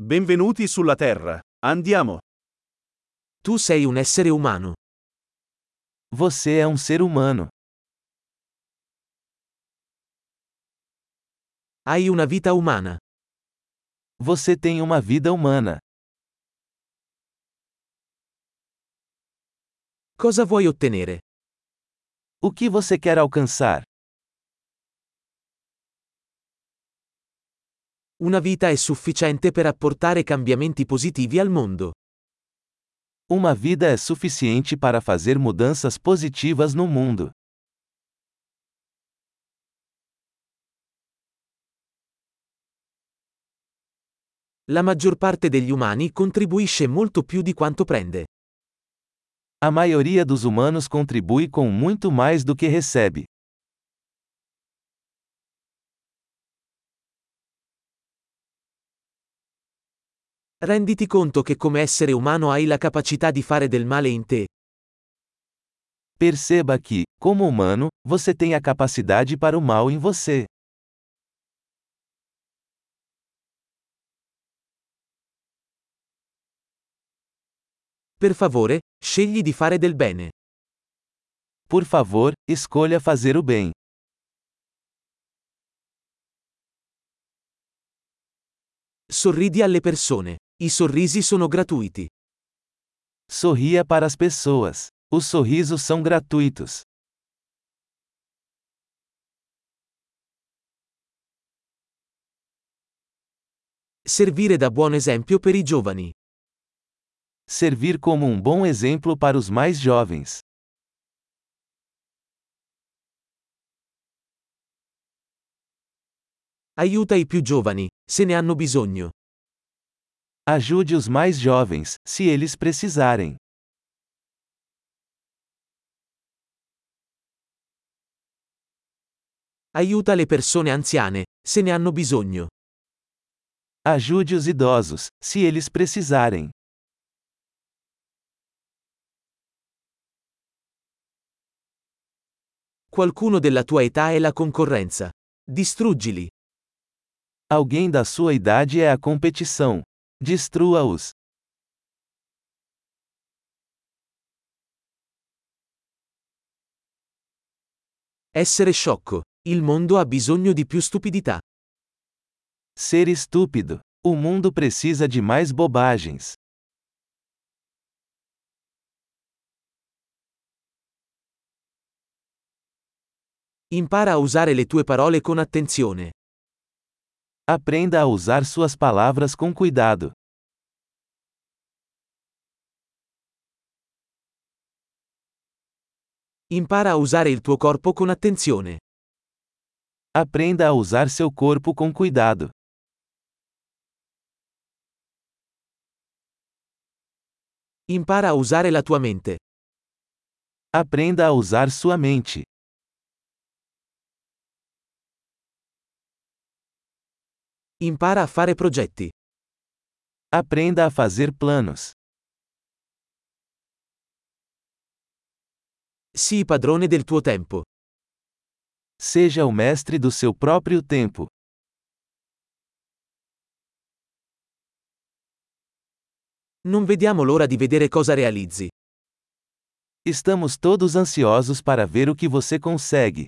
Benvenuti sulla Terra. Andiamo. Tu sei un essere umano. Você é um ser humano. Hai una vita umana. Você tem uma vida humana. Cosa vuoi ottenere? O que você quer alcançar? Una vita è sufficiente per apportare cambiamenti positivi al mondo. Uma vida é suficiente para fazer mudanças positivas no mundo. La maggior parte degli umani contribuisce molto più di quanto prende. A maioria dos humanos contribui com muito mais do que recebe. Renditi conto che come essere umano hai la capacità di fare del male in te. Perceba que, como humano, você tem a capacidade para o mal em você. Per favore, scegli di fare del bene. Por favor, escolha fazer o bem. Sorridi alle persone. I sorrisi sono gratuiti. Sorria para as pessoas. Os sorrisos são gratuitos. Servire da buon esempio per i giovani. Servir como um bom exemplo para os mais jovens. Aiuta i più giovani, se ne hanno bisogno. Ajude os mais jovens, se eles precisarem. Aiuta le persone anziane, se ne hanno bisogno. Ajude os idosos, se eles precisarem. Qualcuno della tua età è la concorrenza. Distruggili. Alguém da sua idade é a competição. Destrua-os. Essere sciocco. Il mondo ha bisogno di più stupidità. Ser estúpido. O mundo precisa de mais bobagens. Impara a usare le tue parole con attenzione. Aprenda a usar suas palavras com cuidado. Impara a usare il tuo corpo con attenzione. Aprenda a usar seu corpo com cuidado. Impara a usare la tua mente. Aprenda a usar sua mente. Impara a fare progetti. Aprenda a fazer planos. Sii padrone del tuo tempo. Seja o mestre do seu próprio tempo. Non vediamo l'ora di vedere cosa realizzi. Estamos todos ansiosos para ver o que você consegue.